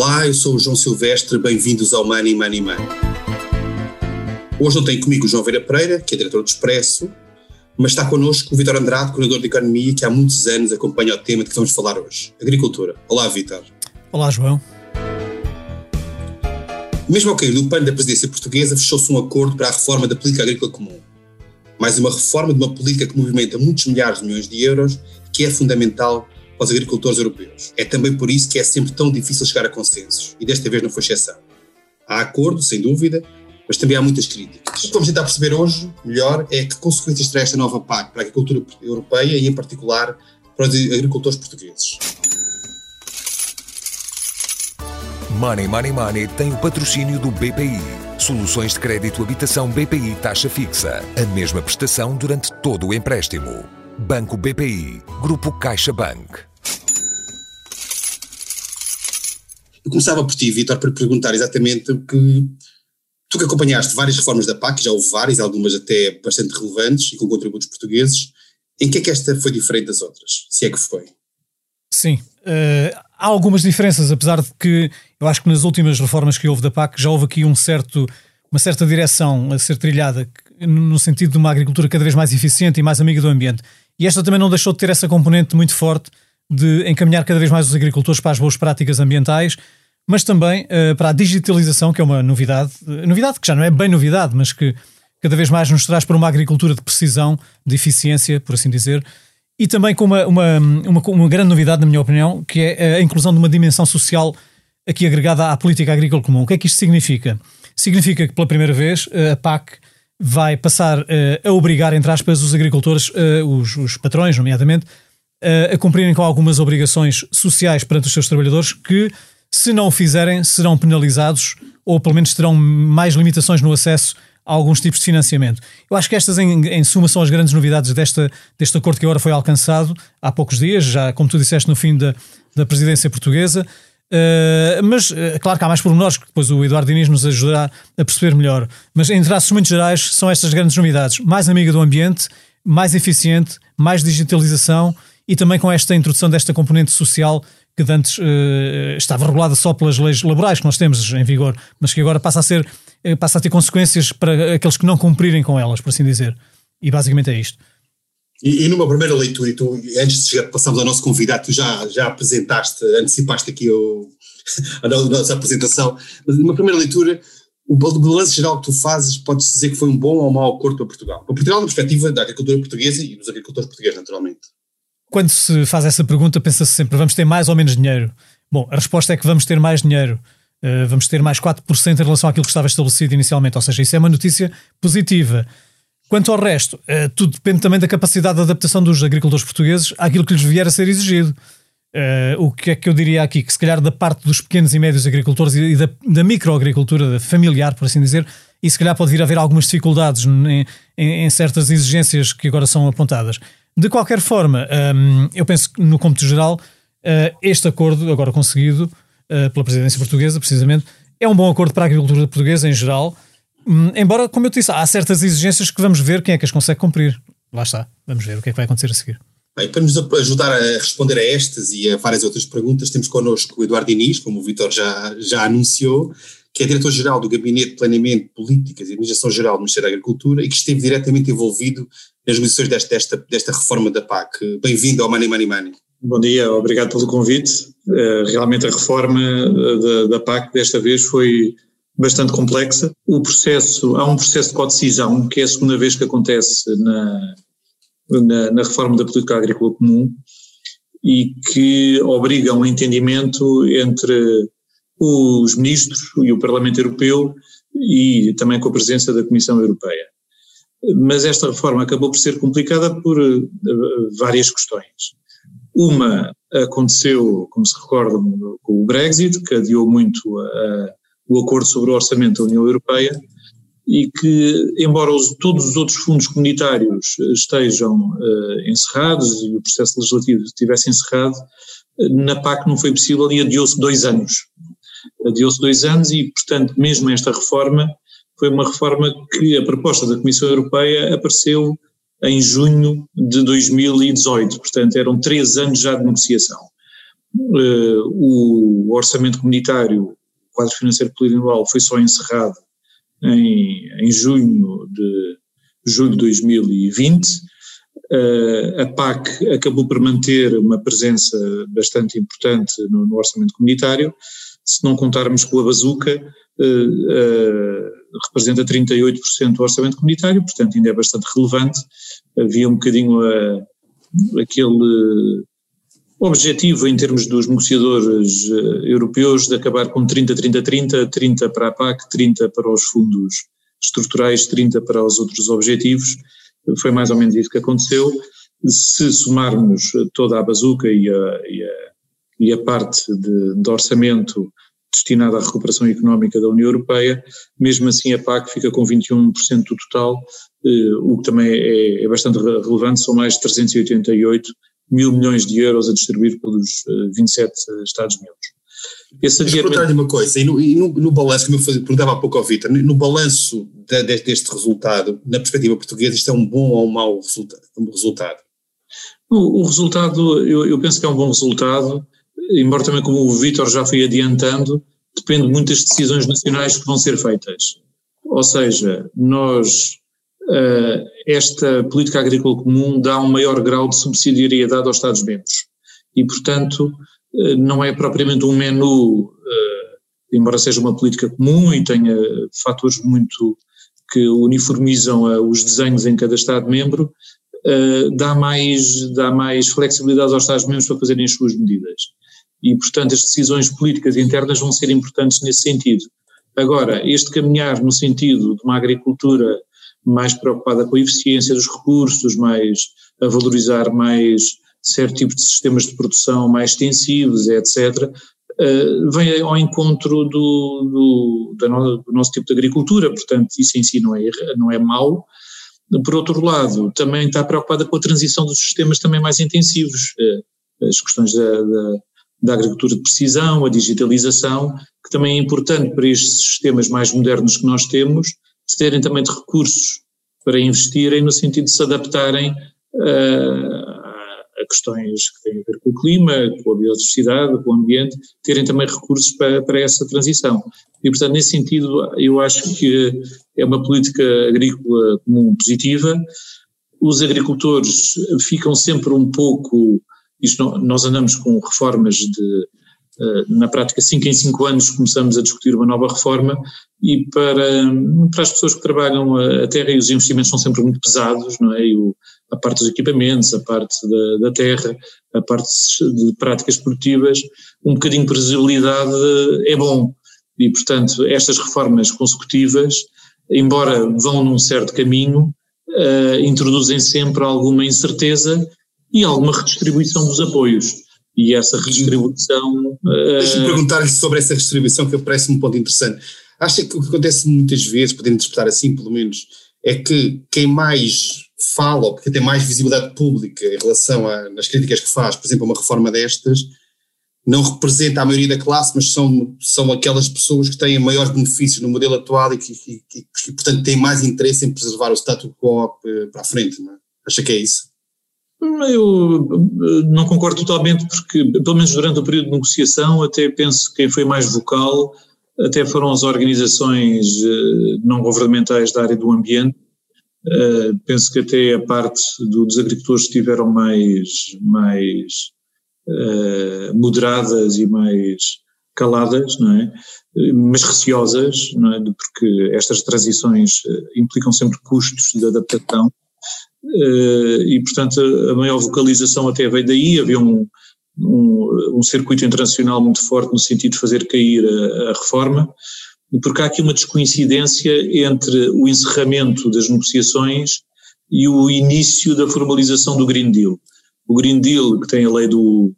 Olá, eu sou o João Silvestre, bem-vindos ao Money Money Money. Hoje não tenho comigo o João Vera Pereira, que é diretor do Expresso, mas está connosco o Vitor Andrade, coordenador de Economia, que há muitos anos acompanha o tema de que vamos falar hoje, agricultura. Olá, Vitor. Olá, João. Mesmo ao cair do pano da presidência portuguesa, fechou-se um acordo para a reforma da política agrícola comum. Mais uma reforma de uma política que movimenta muitos milhares de milhões de euros, que é fundamental para os agricultores europeus. É também por isso que é sempre tão difícil chegar a consensos, e desta vez não foi exceção. Há acordo, sem dúvida, mas também há muitas críticas. O que vamos tentar perceber hoje, melhor, é que consequências terá esta nova PAC para a agricultura europeia e, em particular, para os agricultores portugueses. Money Money Money tem o patrocínio do BPI. Soluções de crédito habitação BPI taxa fixa. A mesma prestação durante todo o empréstimo. Banco BPI. Grupo CaixaBank. Eu começava por ti, Vitor, para perguntar exatamente o que. Tu que acompanhaste várias reformas da PAC, já houve várias, algumas até bastante relevantes e com contributos portugueses, em que é que esta foi diferente das outras? Se é que foi? Sim, uh, há algumas diferenças, apesar de que eu acho que nas últimas reformas que houve da PAC já houve aqui um certo, uma certa direção a ser trilhada no sentido de uma agricultura cada vez mais eficiente e mais amiga do ambiente. E esta também não deixou de ter essa componente muito forte de encaminhar cada vez mais os agricultores para as boas práticas ambientais, mas também uh, para a digitalização, que é uma novidade, uh, novidade que já não é bem novidade, mas que cada vez mais nos traz para uma agricultura de precisão, de eficiência, por assim dizer, e também com uma, uma, uma, uma grande novidade, na minha opinião, que é a inclusão de uma dimensão social aqui agregada à política agrícola comum. O que é que isto significa? Significa que pela primeira vez a PAC vai passar a obrigar, entre aspas, os agricultores, os, os patrões, nomeadamente, a cumprirem com algumas obrigações sociais perante os seus trabalhadores que se não o fizerem, serão penalizados ou pelo menos terão mais limitações no acesso a alguns tipos de financiamento. Eu acho que estas, em, em suma, são as grandes novidades desta, deste acordo que agora foi alcançado há poucos dias, já como tu disseste, no fim da, da presidência portuguesa. Uh, mas, uh, claro que há mais pormenores que depois o Eduardo Diniz nos ajudará a perceber melhor. Mas, em traços muito gerais, são estas grandes novidades. Mais amiga do ambiente, mais eficiente, mais digitalização e também com esta introdução desta componente social que antes uh, estava regulada só pelas leis laborais que nós temos em vigor, mas que agora passa a ser uh, passa a ter consequências para aqueles que não cumprirem com elas, por assim dizer. E basicamente é isto. E, e numa primeira leitura, tu, antes de chegar, passarmos ao nosso convidado, tu já, já apresentaste, antecipaste aqui o, a nossa apresentação, mas numa primeira leitura, o balanço geral que tu fazes, pode-se dizer que foi um bom ou um mau acordo para Portugal? Para Portugal, na perspectiva da agricultura portuguesa e dos agricultores portugueses, naturalmente quando se faz essa pergunta, pensa-se sempre: vamos ter mais ou menos dinheiro? Bom, a resposta é que vamos ter mais dinheiro. Uh, vamos ter mais 4% em relação àquilo que estava estabelecido inicialmente, ou seja, isso é uma notícia positiva. Quanto ao resto, uh, tudo depende também da capacidade de adaptação dos agricultores portugueses àquilo que lhes vier a ser exigido. Uh, o que é que eu diria aqui? Que se calhar da parte dos pequenos e médios agricultores e da, da microagricultura familiar, por assim dizer, e se calhar pode vir a haver algumas dificuldades em, em, em certas exigências que agora são apontadas. De qualquer forma, um, eu penso que no cômputo geral, uh, este acordo, agora conseguido uh, pela presidência portuguesa, precisamente, é um bom acordo para a agricultura portuguesa em geral. Um, embora, como eu disse, há certas exigências que vamos ver quem é que as consegue cumprir. Lá está, vamos ver o que é que vai acontecer a seguir. Bem, para nos ajudar a responder a estas e a várias outras perguntas, temos connosco o Eduardo Inês, como o Vitor já, já anunciou, que é diretor-geral do Gabinete de Planeamento, Políticas e Administração Geral do Ministério da Agricultura e que esteve diretamente envolvido negociações desta, desta, desta reforma da PAC. Bem-vindo ao Money Money Money. Bom dia, obrigado pelo convite. Uh, realmente a reforma eh, da, da, PAC desta vez foi bastante complexa. O processo, há um processo de codecisão, que é a segunda vez que acontece na, na, na reforma da política agrícola comum e que obriga um entendimento entre os ministros e o Parlamento Europeu e também com a presença da Comissão Europeia. Mas esta reforma acabou por ser complicada por eh, várias questões. Uma aconteceu, como se recordam, com o Brexit, que adiou muito a, o acordo sobre o orçamento da União Europeia e que, embora os, todos os outros fundos comunitários estejam uh, encerrados e o processo legislativo estivesse encerrado, na PAC não foi possível e adiou-se dois anos adiou-se dois anos e, portanto, mesmo esta reforma foi uma reforma que a proposta da Comissão Europeia apareceu em junho de 2018, portanto eram três anos já de negociação. o orçamento comunitário, o quadro financeiro plurianual, foi só encerrado em, em junho de julho de 2020. Uh, a PAC acabou por manter uma presença bastante importante no, no orçamento comunitário, se não contarmos com a bazuca, uh, representa 38% do orçamento comunitário, portanto ainda é bastante relevante. Havia um bocadinho a, aquele objetivo em termos dos negociadores europeus de acabar com 30-30-30, 30 para a PAC, 30 para os fundos estruturais, 30 para os outros objetivos. Foi mais ou menos isso que aconteceu. Se somarmos toda a bazuca e a, e a, e a parte de, de orçamento destinada à recuperação económica da União Europeia, mesmo assim a PAC fica com 21% do total, eh, o que também é, é, bastante relevante, são mais de 388 mil milhões de euros a distribuir pelos 27 eh, Estados-membros. Esse Deixa perguntar-lhe uma coisa, e no, e no, no balanço, como eu perguntava há pouco ao Vitor, no balanço de, de, deste resultado, na perspectiva portuguesa, isto é um bom ou um mau resultado? Um resultado? O, o resultado, eu, eu, penso que é um bom resultado, embora também como o Vitor já foi adiantando, depende muito das decisões nacionais que vão ser feitas. Ou seja, nós, uh, esta política agrícola comum dá um maior grau de subsidiariedade aos Estados-membros. E, portanto, uh, não é propriamente um menu, uh, embora seja uma política comum e tenha fatores muito que uniformizam os desenhos em cada Estado-membro, dá, mais, dá mais flexibilidade aos Estados-membros para fazerem as suas medidas e, portanto, as decisões políticas internas vão ser importantes nesse sentido. Agora, este caminhar no sentido de uma agricultura mais preocupada com a eficiência dos recursos, mais a valorizar mais certo tipo de sistemas de produção mais extensivos, etc., eh, vem ao encontro do, do, do, nosso tipo de agricultura, portanto, isso em si não é, não é mau. Por outro lado, também está preocupada com a transição dos sistemas também mais intensivos, eh, as questões da, da da agricultura de precisão, a digitalização, que também é importante para estes sistemas mais modernos que nós temos, de terem também de recursos para investirem no sentido de se adaptarem uh, a questões que têm a ver com o clima, com a biodiversidade, com o ambiente, terem também recursos para, para essa transição. E, portanto, nesse sentido, eu acho que é uma política agrícola comum positiva. Os agricultores ficam sempre um pouco isto nós andamos com reformas de, eh, na prática, 5 em 5 anos começamos a discutir uma nova reforma e para, para as pessoas que trabalham a, terra e os investimentos são sempre muito pesados, não é? E o, a parte dos equipamentos, a parte da, da, terra, a parte de práticas esportivas, um bocadinho de previsibilidade é bom. E, portanto, estas reformas consecutivas, embora vão num certo caminho, uh, introduzem sempre alguma incerteza e alguma redistribuição dos apoios. E essa redistribuição. Deixa-me uh... perguntar-lhe sobre essa redistribuição, que parece um ponto interessante. Acha que o que acontece muitas vezes, podendo interpretar assim pelo menos, é que quem mais fala, ou que tem mais visibilidade pública em relação às críticas que faz, por exemplo, a uma reforma destas, não representa a maioria da classe, mas são, são aquelas pessoas que têm maiores benefícios no modelo atual e que, que, que, que portanto, têm mais interesse em preservar o status quo eh, para a frente. Não é? Acha que é isso? Eu eh, não concordo totalmente, porque, pelo menos durante o período de negociação, até penso que quem foi mais vocal até foram as organizações eh, não governamentais da área do ambiente. Uh, penso que até a parte do, dos agricultores estiveram mais, mais moderadas e mais caladas, não é? mas receosas, não é? porque estas transições implicam sempre custos de adaptação eh, e, portanto, a maior vocalização até veio daí. Havia um, um, um circuito internacional muito forte no sentido de fazer cair a, a, reforma, porque há aqui uma descoincidência entre o encerramento das negociações e o início da formalização do Green Deal. O Green Deal, que tem a lei do,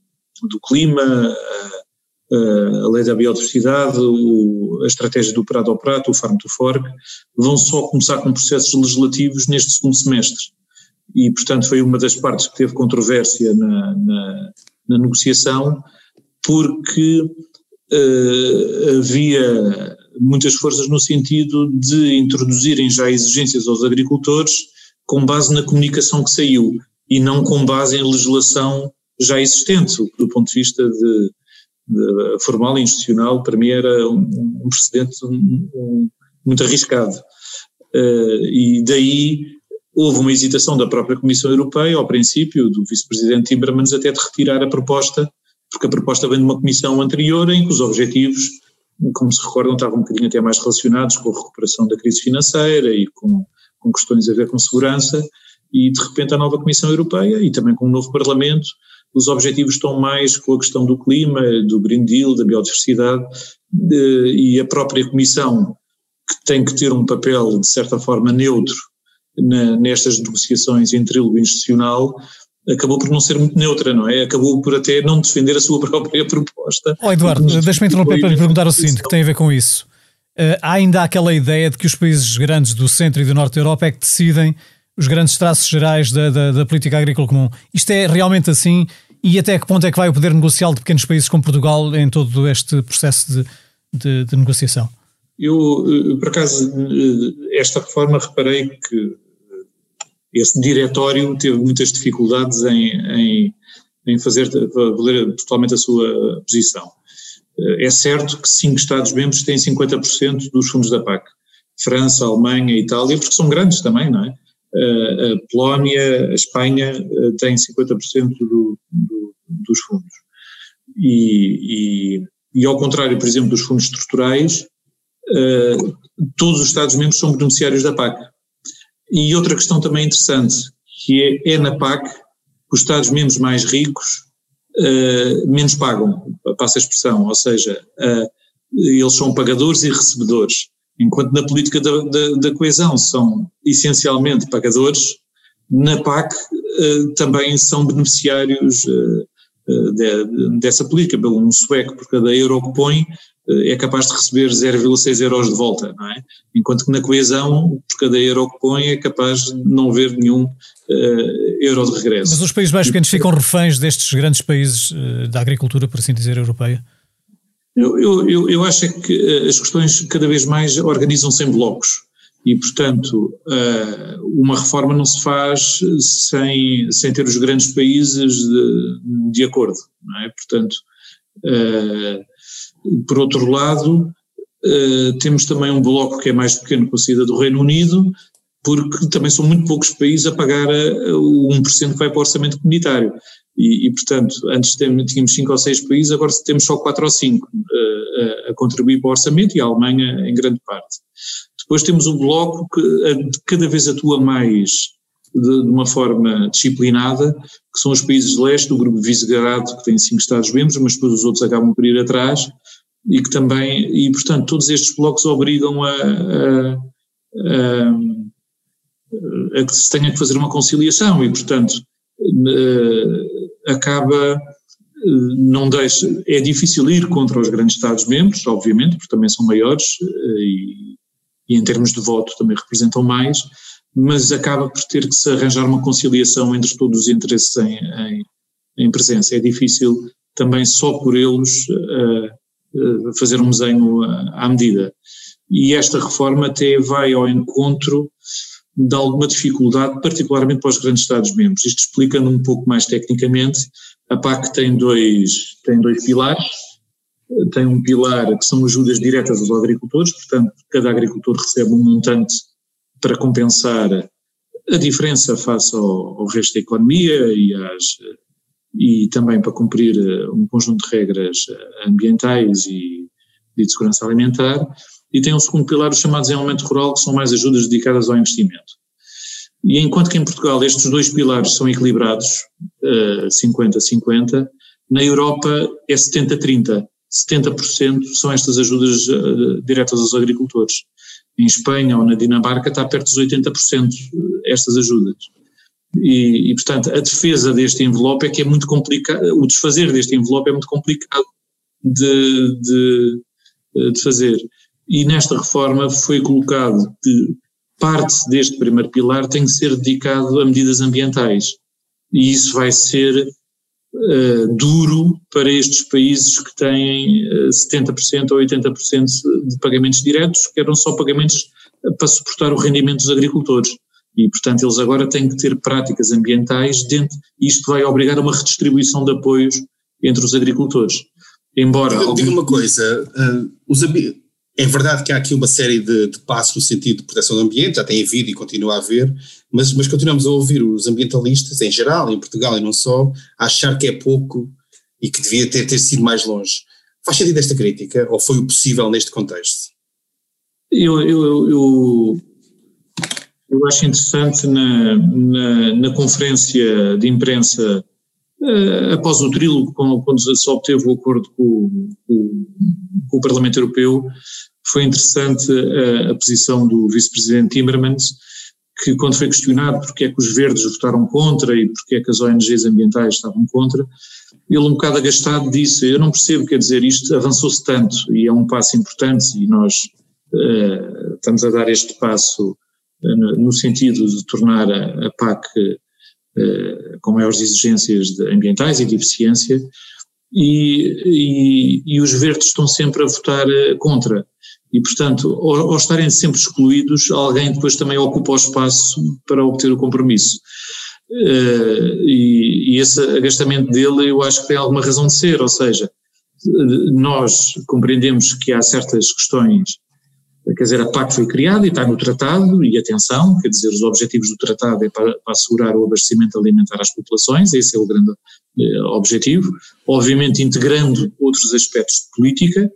do clima, a, a lei da biodiversidade, o, a estratégia do prato ao prato, o farm to fork, vão só começar com processos legislativos neste segundo semestre e, portanto, foi uma das partes que teve controvérsia na, na, na negociação, porque uh, havia muitas forças no sentido de introduzirem já exigências aos agricultores com base na comunicação que saiu e não com base em legislação já existente, do ponto de vista de, de formal e institucional, para mim era um, um precedente um, muito arriscado. Uh, e daí houve uma hesitação da própria Comissão Europeia, ao princípio, do vice-presidente Timmermans, até de retirar a proposta, porque a proposta vem de uma comissão anterior em que os objetivos, como se recordam, estavam um bocadinho até mais relacionados com a recuperação da crise financeira e com, com questões a ver com segurança, e de repente a nova Comissão Europeia e também com o novo Parlamento, os objetivos estão mais com a questão do clima, do Green Deal, da biodiversidade, e a própria Comissão, que tem que ter um papel de certa forma neutro na, nestas negociações em trílogo institucional, acabou por não ser muito neutra, não é? Acabou por até não defender a sua própria proposta. Oh, Eduardo, deixa-me interromper para lhe perguntar o seguinte, que tem a ver com isso. Uh, há ainda aquela ideia de que os países grandes do centro e do norte da Europa é que decidem os grandes traços gerais da, da, da, política agrícola comum. Isto é realmente assim? E até que ponto é que vai o poder negocial de pequenos países como Portugal em todo este processo de, de, de negociação? Eu, eh, por acaso, eh, esta reforma reparei que esse diretório teve muitas dificuldades em, em, em fazer valer totalmente a sua posição. Eh, é certo que cinco Estados-membros têm 50% dos fundos da PAC. França, Alemanha, Itália, porque são grandes também, não é? A Polónia, a Espanha têm 50% do, do, dos fundos. E, e, e, ao contrário, por exemplo, dos fundos estruturais, todos os Estados-membros são beneficiários da PAC. E outra questão também interessante, que é, é na PAC os Estados-membros mais ricos uh, menos pagam, passa a expressão, ou seja, uh, eles são pagadores e recebedores, enquanto na política da, da, da coesão são essencialmente pagadores, na PAC também são beneficiários de, dessa política, um sueco por cada euro que põe, é capaz de receber 0,6 euros de volta, não é? Enquanto que na coesão, por cada euro que põe, é capaz de não ver nenhum uh, euro de regresso. Mas os países mais pequenos ficam reféns destes grandes países uh, da agricultura, por assim dizer, europeia? Eu, eu, eu acho é que eh, as questões cada vez mais organizam-se em blocos e, portanto, uma reforma não se faz sem, sem ter os grandes países de, de acordo, não é? Portanto, por outro lado, uh, temos também um bloco que é mais pequeno com a saída do Reino Unido, porque também são muito poucos países a pagar a, o 1% que vai para o orçamento comunitário. E, e portanto, antes tínhamos 5 ou 6 países, agora temos só 4 ou 5 uh, eh, a, a, contribuir para o orçamento e a Alemanha em grande parte. Depois temos o bloco que cada vez atua mais de, de, uma forma disciplinada, que são os países de leste, o grupo Visegrado, que tem cinco Estados-membros, mas depois os outros acabam por ir atrás, e que também, e portanto todos estes blocos obrigam a, a, a, a que se tenha que fazer uma conciliação e portanto acaba, não deixa, é difícil ir contra os grandes Estados-membros, obviamente, porque também são maiores e, e em termos de voto também representam mais, mas acaba por ter que se arranjar uma conciliação entre todos os interesses em, em, em presença. É difícil também só por eles uh, uh, fazer um desenho à medida. E esta reforma até vai ao encontro de alguma dificuldade, particularmente para os grandes Estados-membros. Isto explicando um pouco mais tecnicamente, a PAC tem dois, tem dois pilares. Tem um pilar que são ajudas diretas aos agricultores, portanto, cada agricultor recebe um montante para compensar a diferença face ao, ao resto da economia e, às, e também para cumprir eh, um conjunto de regras eh, ambientais e, de segurança alimentar. E tem um segundo pilar, os chamados desenvolvimento rural, que são mais ajudas dedicadas ao investimento. E enquanto que em Portugal estes dois pilares são equilibrados, 50-50, uh, na Europa é 70-30. 70% são estas ajudas diretas aos agricultores em Espanha ou na Dinamarca está perto dos 80% estas ajudas. E, e, portanto, a defesa deste envelope é que é muito complicado, o desfazer deste envelope é muito complicado de, de, de fazer. E nesta reforma foi colocado que parte deste primeiro pilar tem que ser dedicado a medidas ambientais. E isso vai ser uh, duro para estes países que têm uh, 70% ou 80% de pagamentos diretos, que eram só pagamentos para suportar o rendimento dos agricultores. E, portanto, eles agora têm que ter práticas ambientais dentro, e isto vai obrigar a uma redistribuição de apoios entre os agricultores. Embora. Diga, diga uma coisa, uh, os, é verdade que há aqui uma série de, de, passos no sentido de proteção do ambiente, já tem havido e continua a haver, mas, mas continuamos a ouvir os ambientalistas, em geral, em Portugal e não só, a achar que é pouco e que devia ter, ter sido mais longe. Faz sentido esta crítica ou foi o possível neste contexto? Eu, eu, eu, eu acho interessante na, na, na conferência de imprensa uh, após o trílogo, quando, se obteve o acordo com, com, com o Parlamento Europeu, foi interessante a, a posição do vice-presidente Timmermans, que quando foi questionado porque é que os verdes votaram contra e porque é que as ONGs ambientais estavam contra, ele um bocado agastado disse, eu não percebo, quer dizer, isto avançou-se tanto e é um passo importante e nós uh, estamos a dar este passo uh, no sentido de tornar a, a PAC uh, com maiores exigências ambientais e de eficiência e, e, e, os verdes estão sempre a votar contra. E, portanto, ao, ao, estarem sempre excluídos, alguém depois também ocupa o espaço para obter o compromisso. Uh, e, e, esse agastamento dele eu acho que tem alguma razão de ser, ou seja, nós compreendemos que há certas questões, quer dizer, a PAC foi criada e está no tratado, e atenção, quer dizer, os objetivos do tratado é para, para assegurar o abastecimento alimentar às populações, esse é o grande uh, objetivo, obviamente integrando outros aspectos de política,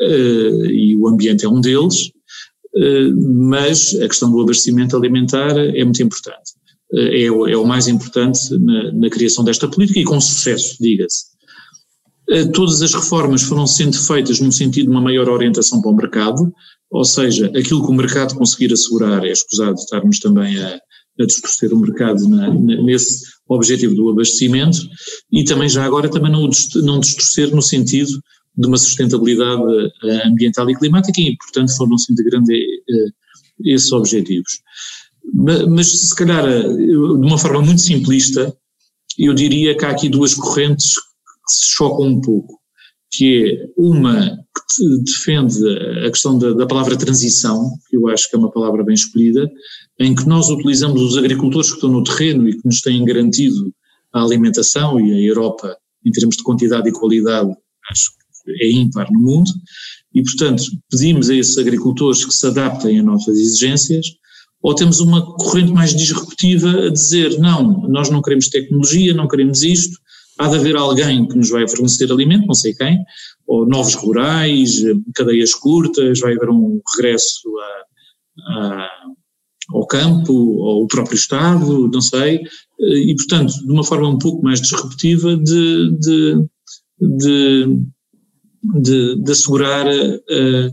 e o ambiente é um deles, mas a questão do abastecimento alimentar é muito importante. Eh, é, o, é o mais importante na, na, criação desta política e com sucesso, diga-se. Eh, todas as reformas foram sendo feitas no sentido de uma maior orientação para o mercado, ou seja, aquilo que o mercado conseguir assegurar, é escusado estarmos também a, a distorcer o mercado na, nesse objetivo do abastecimento e também já agora também não, não distorcer no sentido de uma sustentabilidade eh, ambiental e climática e, portanto, foram-se integrando esses objetivos. Mas, se calhar, de uma forma muito simplista, eu diria que há aqui duas correntes que se chocam um pouco, que é uma que defende a questão da, da, palavra transição, que eu acho que é uma palavra bem escolhida, em que nós utilizamos os agricultores que estão no terreno e que nos têm garantido a alimentação e a Europa, em termos de quantidade e qualidade, acho é ímpar no mundo, e portanto pedimos a esses agricultores que se adaptem a nossas exigências, ou temos uma corrente mais disruptiva a dizer não, nós não queremos tecnologia, não queremos isto, há de haver alguém que nos vai fornecer alimento, não sei quem, ou novos rurais, cadeias curtas, vai haver um regresso a, a, ao campo, ou o próprio Estado, não sei, e portanto, de uma forma um pouco mais disruptiva de, de, de, de, de assegurar a,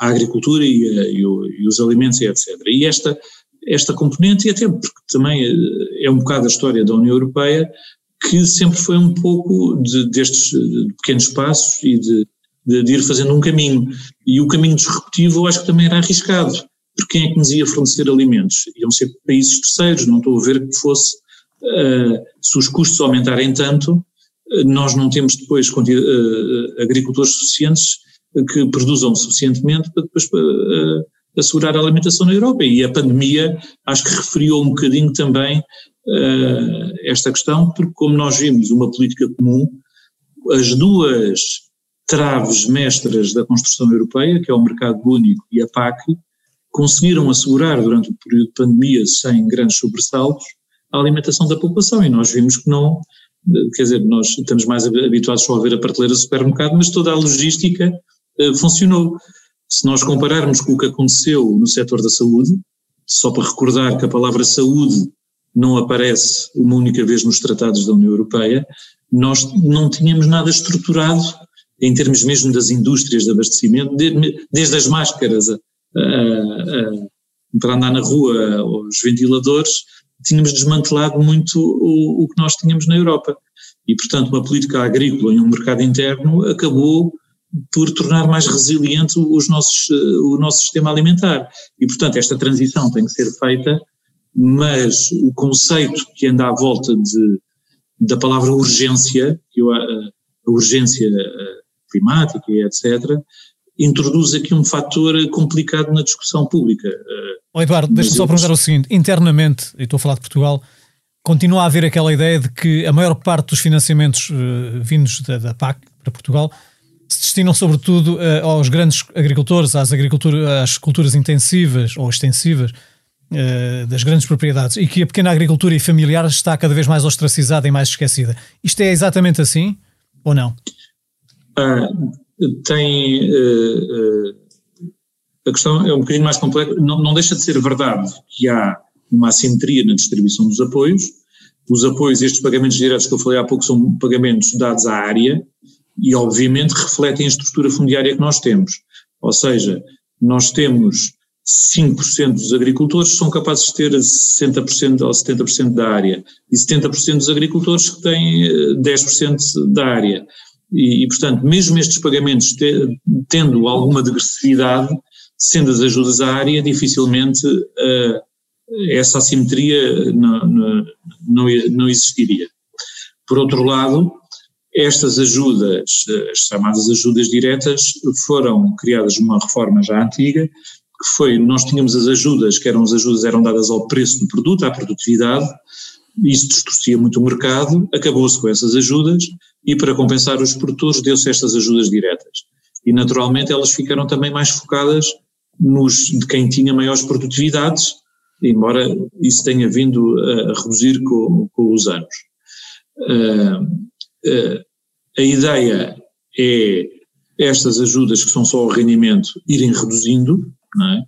a agricultura e, e, o, e, os alimentos e etc. E esta, esta componente, e até porque também eh, é um bocado a história da União Europeia, que sempre foi um pouco de, destes pequenos passos e de, de, de, ir fazendo um caminho. E o caminho disruptivo eu acho que também era arriscado, porque quem é que nos ia fornecer alimentos? Iam ser países terceiros, não estou a ver que fosse, uh, se os custos aumentarem tanto, nós não temos depois uh, agricultores suficientes que produzam suficientemente para depois uh, assegurar a alimentação na Europa. E a pandemia acho que referiu um bocadinho também uh, esta questão, porque como nós vimos uma política comum, as duas traves mestras da construção europeia, que é o mercado único e a PAC, conseguiram assegurar durante o período de pandemia, sem grandes sobressaltos, a alimentação da população. E nós vimos que não, quer dizer, nós estamos mais habituados só a ver a prateleira do supermercado, mas toda a logística eh, funcionou. Se nós compararmos com o que aconteceu no setor da saúde, só para recordar que a palavra saúde não aparece uma única vez nos tratados da União Europeia, nós não tínhamos nada estruturado em termos mesmo das indústrias de abastecimento, desde as máscaras a, a, a, para andar na rua, os ventiladores, tínhamos desmantelado muito o, o que nós tínhamos na Europa. E, portanto, uma política agrícola em um mercado interno acabou por tornar mais resiliente os nossos, eh, o nosso sistema alimentar. E, portanto, esta transição tem que ser feita, mas o conceito que anda à volta de, da palavra urgência, que eu, a, a urgência eh, climática e etc., introduz aqui um fator complicado na discussão pública. Oh, Eduardo, deixa-me só perguntar o seguinte: internamente, e estou a falar de Portugal, continua a haver aquela ideia de que a maior parte dos financiamentos uh, vindos da, da, PAC para Portugal se destinam sobretudo uh, aos grandes agricultores, às, agriculturas, às culturas intensivas ou extensivas uh, das grandes propriedades e que a pequena agricultura e familiar está cada vez mais ostracizada e mais esquecida. Isto é exatamente assim ou não? Tem. a questão é um bocadinho mais complexa. Não, não deixa de ser verdade que há uma assimetria na distribuição dos apoios. Os apoios, estes pagamentos diretos que eu falei há pouco, são pagamentos dados à área e, obviamente, refletem a estrutura fundiária que nós temos. Ou seja, nós temos 5% dos agricultores são capazes de ter 60% ou 70% da área e 70% dos agricultores que têm 10% eh, da área. E, e, portanto, mesmo estes pagamentos te, tendo alguma degressividade, sendo as ajudas à área, dificilmente uh, essa assimetria não, não, não existiria. Por outro lado, estas ajudas, as chamadas ajudas diretas, foram criadas numa reforma já antiga, que foi, nós tínhamos as ajudas, que eram as ajudas eram dadas ao preço do produto, à produtividade, isso distorcia muito o mercado, acabou-se com essas ajudas e para compensar os produtores deu-se estas ajudas diretas. E naturalmente elas ficaram também mais focadas nos de quem tinha maiores produtividades embora isso tenha vindo a reduzir com, com os anos. Uh, uh, a ideia é estas ajudas que são só ao rendimento irem reduzindo, é?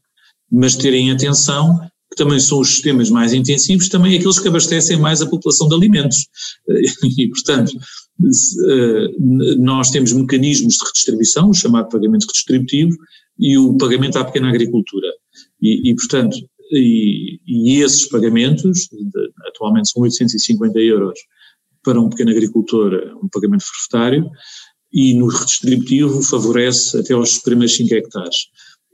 mas terem atenção que também são os sistemas mais intensivos, também aqueles que abastecem mais a população de alimentos. E, portanto, nós temos mecanismos de redistribuição, o chamado pagamento redistributivo e o pagamento à pequena agricultura. E, e portanto, e, e esses pagamentos, atualmente são 850 euros para um pequeno agricultor, um pagamento forfetário, e no redistributivo favorece até aos primeiros 5 hectares.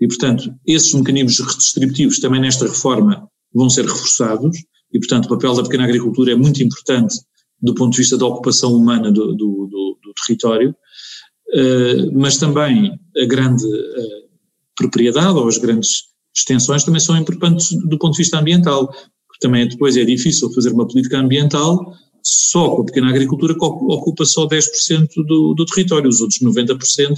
E, portanto, esses mecanismos redistributivos também nesta reforma vão ser reforçados, e, portanto, o papel da pequena agricultura é muito importante do ponto de vista da ocupação humana do, do, do, do território, uh, mas também a grande uh, propriedade ou as grandes extensões também são importantes do ponto de vista ambiental, porque também depois é difícil fazer uma política ambiental só com a pequena agricultura que ocupa só 10% do, do território, os outros 90%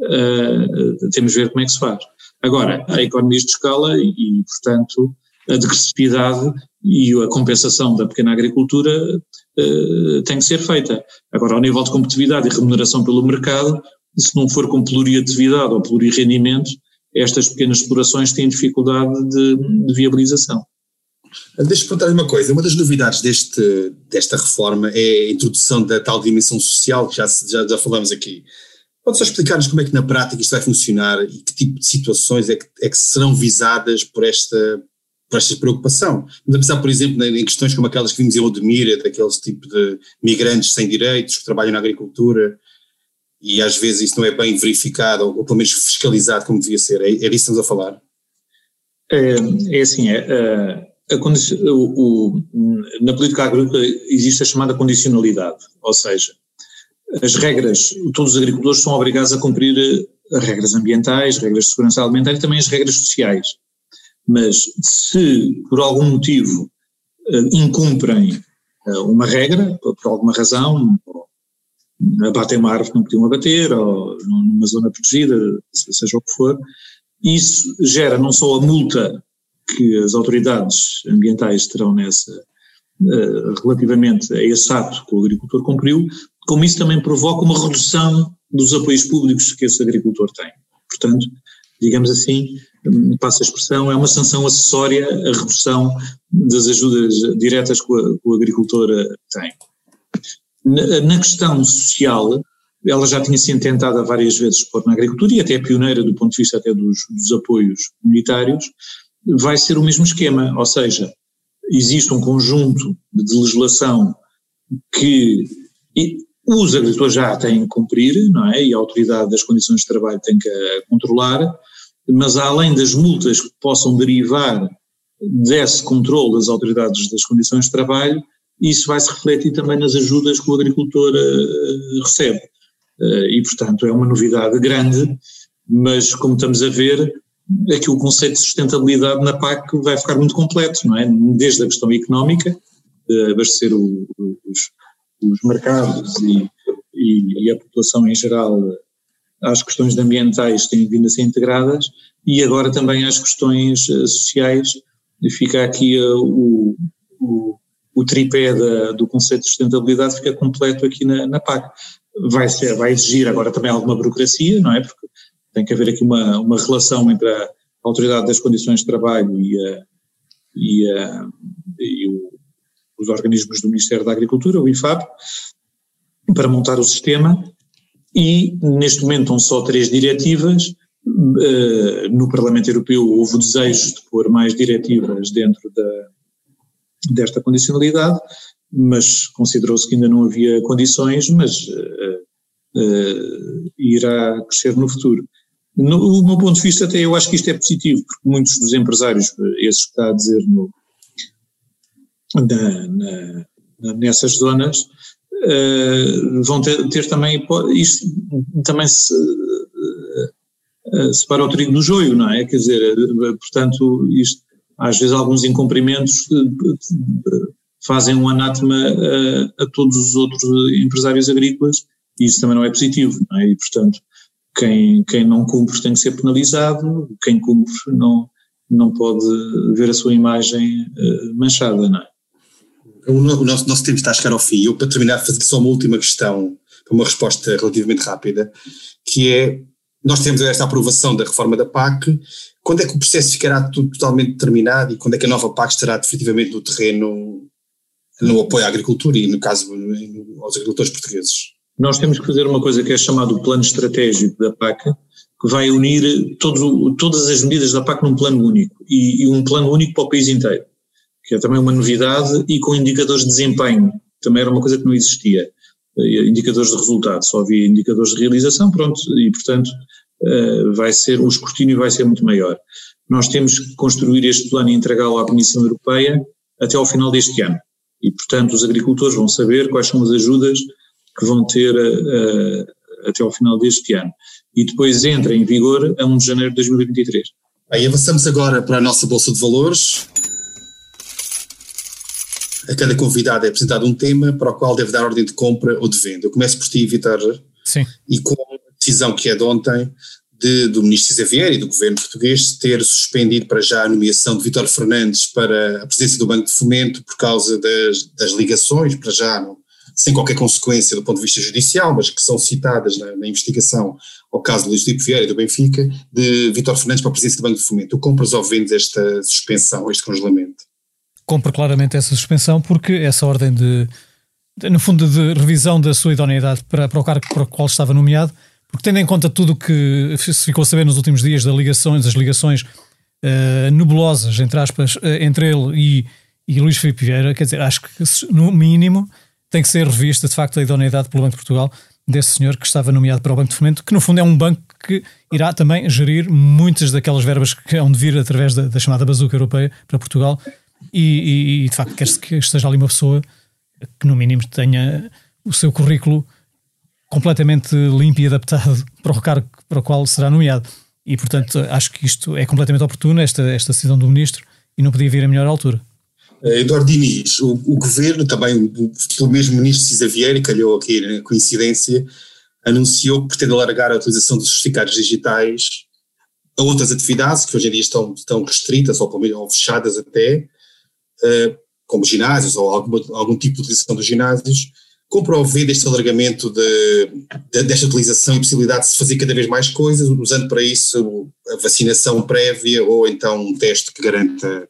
uh, eh, temos de ver como é que se faz. Agora, há economias de escala e, portanto, a degressividade e a compensação da pequena agricultura uh, tem que ser feita. Agora, ao nível de competitividade e remuneração pelo mercado, se não for com pluriatividade ou plurirendimento, estas pequenas explorações têm dificuldade de, de viabilização. Deixa-me perguntar uma coisa, uma das novidades deste, desta reforma é a introdução da tal dimensão social que já, já, já falamos aqui. Pode só explicar-nos como é que na prática isto vai funcionar e que tipo de situações é que, é que serão visadas por esta, por esta preocupação? Vamos a pensar, por exemplo, em questões como aquelas que vimos em Odemira, daqueles tipo de migrantes sem direitos que trabalham na agricultura, e às vezes isso não é bem verificado ou, ou pelo menos fiscalizado como devia ser. É, é disso que estamos a falar? É, é assim, é, a o, o, na política agrícola existe a chamada condicionalidade, ou seja, as regras, todos os agricultores são obrigados a cumprir eh, as regras ambientais, regras de segurança alimentar e também as regras sociais. Mas se por algum motivo eh, incumprem eh, uma regra, por alguma razão, abatem uma árvore que não podiam abater, ou numa zona protegida, seja o que for, isso gera não só a multa que as autoridades ambientais terão nessa, relativamente a esse ato que o agricultor cumpriu, como isso também provoca uma redução dos apoios públicos que esse agricultor tem. Portanto, digamos assim, passa a expressão, é uma sanção acessória à redução das ajudas diretas que o, agricultor eh, tem. Na, questão social, ela já tinha sido tentada várias vezes pôr na agricultura e até é pioneira do ponto de vista até dos, dos apoios comunitários, vai ser o mesmo esquema, ou seja, existe um conjunto de legislação que os agricultores já têm que cumprir, não é? E a autoridade das condições de trabalho tem que controlar, mas além das multas que possam derivar desse controle das autoridades das condições de trabalho, isso vai se refletir também nas ajudas que o agricultor uh, recebe. Uh, e, portanto, é uma novidade grande mas como estamos a ver, aqui o conceito de sustentabilidade na PAC vai ficar muito completo, não é? Desde a questão económica, de abastecer os, os, mercados e, e, e, a população em geral às questões ambientais têm vindo a ser integradas e agora também às questões eh, sociais, fica aqui uh, o, o, o, tripé da, do conceito de sustentabilidade fica completo aqui na, na PAC. Vai, ser, vai exigir agora também alguma burocracia, não é? Porque tem que haver aqui uma, uma relação entre a Autoridade das Condições de Trabalho e, a, e, a, e o, os organismos do Ministério da Agricultura, o IFAP, para montar o sistema e neste momento estão só três diretivas, uh, no Parlamento Europeu houve o desejo de pôr mais diretivas dentro da, desta condicionalidade, mas considerou-se que ainda não havia condições, mas uh, uh, irá crescer no futuro. No, meu ponto de vista, até eu acho que isto é positivo, porque muitos dos empresários, esses que está a dizer no, na, na, nessas zonas, uh, vão ter, ter, também, isto também se uh, separa o trigo do joio, não é? Quer dizer, portanto, isto, às vezes alguns incumprimentos fazem um anátema a, a todos os outros empresários agrícolas e isso também não é positivo, não é? E, portanto, quem, quem não cumpre tem que ser penalizado, quem cumpre não, não pode ver a sua imagem manchada, não é? O, nosso, nosso tempo está a chegar ao fim. Eu, para terminar, fazer só uma última questão, uma resposta relativamente rápida, que é, nós temos esta aprovação da reforma da PAC, quando é que o processo ficará totalmente terminado e quando é que a nova PAC estará definitivamente no terreno no apoio à agricultura e, no caso, aos agricultores portugueses? nós temos que fazer uma coisa que é chamado o plano estratégico da PAC, que vai unir todo, todas as medidas da PAC num plano único, e, e, um plano único para o país inteiro, que é também uma novidade, e com indicadores de desempenho, também era uma coisa que não existia, eh, indicadores de resultado, só havia indicadores de realização, pronto, e portanto eh, vai ser, o escrutínio vai ser muito maior. Nós temos que construir este plano e entregá-lo à Comissão Europeia até ao final deste ano, e portanto os agricultores vão saber quais são as ajudas que vão ter uh, até ao final deste ano. E depois entra em vigor a 1 de janeiro de 2023. Bem, avançamos agora para a nossa Bolsa de Valores. A cada convidado é apresentado um tema para o qual deve dar ordem de compra ou de venda. Eu começo por ti, Vitor. E com a decisão que é de ontem de, do ministro Xavier e do governo português ter suspendido para já a nomeação de Vitor Fernandes para a presidência do Banco de Fomento por causa das, das ligações, para já não, sem qualquer consequência do ponto de vista judicial, mas que são citadas na, na investigação ao caso de Luís Filipe Vieira e do Benfica, de Vítor Fernandes para a presidência do Banco de Fomento. Tu compras ou vendes esta suspensão, este congelamento? Compro claramente essa suspensão porque essa ordem de, de no fundo, de revisão da sua idoneidade para, para o cargo para o qual estava nomeado, porque tendo em conta tudo o que se ficou a saber nos últimos dias das ligações, das ligações uh, nebulosas, entre aspas, uh, entre ele e, e Luís Filipe Vieira, quer dizer, acho que no mínimo tem que ser revista, de facto, a idoneidade pelo Banco de Portugal desse senhor que estava nomeado para o Banco de Fomento, que no fundo é um banco que irá também gerir muitas daquelas verbas que hão de vir através da, da chamada bazuca europeia para Portugal e, e, de facto quer-se que esteja ali uma pessoa que no mínimo tenha o seu currículo completamente limpo e adaptado para o cargo para o qual será nomeado. E portanto acho que isto é completamente oportuno, esta, esta decisão do Ministro, e não podia vir a melhor altura. Eh, Eduardo Diniz, o, o, governo, também o, o mesmo ministro Cisa Vieira, calhou aqui na coincidência, anunciou que pretende alargar a utilização dos certificados digitais a outras atividades que hoje em dia estão, estão restritas ou, ou fechadas até, como ginásios ou alguma, algum tipo de utilização dos ginásios, comprover deste alargamento de, de, desta utilização e possibilidade de se fazer cada vez mais coisas, usando para isso a vacinação prévia ou então um teste que garanta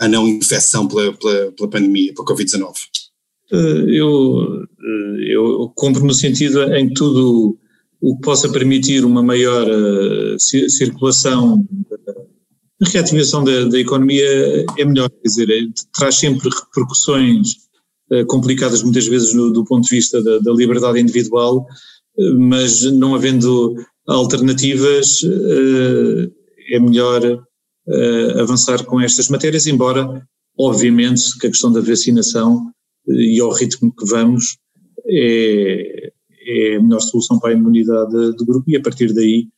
a não infecção pela, pela, pela pandemia, pela Covid-19? Eh, eu, eh, eu compro no sentido em que tudo o que possa permitir uma maior circulação, a reativação da, da, economia é melhor, quer dizer, é, traz sempre repercussões uh, complicadas muitas vezes no, do ponto de vista da, da liberdade individual, uh, mas não havendo alternativas é melhor avançar com estas matérias, embora, obviamente, que a questão da vacinação e ao ritmo que vamos é, é a melhor solução para a imunidade do grupo e a partir daí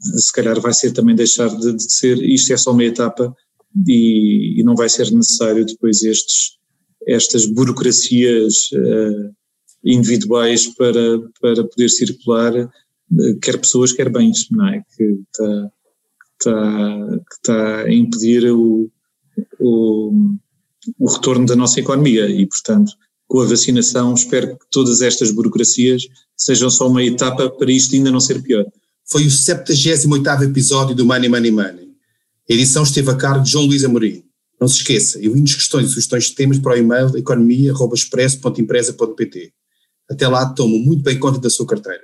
se calhar vai ser também deixar de, de ser, isto é só uma etapa e, e, não vai ser necessário depois estes, estas burocracias uh, individuais para, para poder circular, uh, quer pessoas, quer bens, não é? Que está, está, está a impedir o, o, o retorno da nossa economia e, portanto, com a vacinação, espero que todas estas burocracias sejam só uma etapa para isto ainda não ser pior. Foi o 78 episódio do Money Money Money. A edição esteve a cargo de João Luís Amorim. Não se esqueça, envie-nos questões e sugestões de temas para o e-mail economia.expresso.empresa.pt. Até lá, tomo muito bem conta da sua carteira.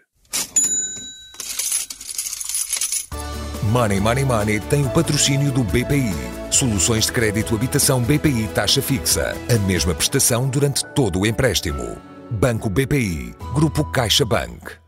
Money Money Money tem o patrocínio do BPI. Soluções de crédito habitação BPI taxa fixa. A mesma prestação durante todo o empréstimo. Banco BPI. Grupo CaixaBank.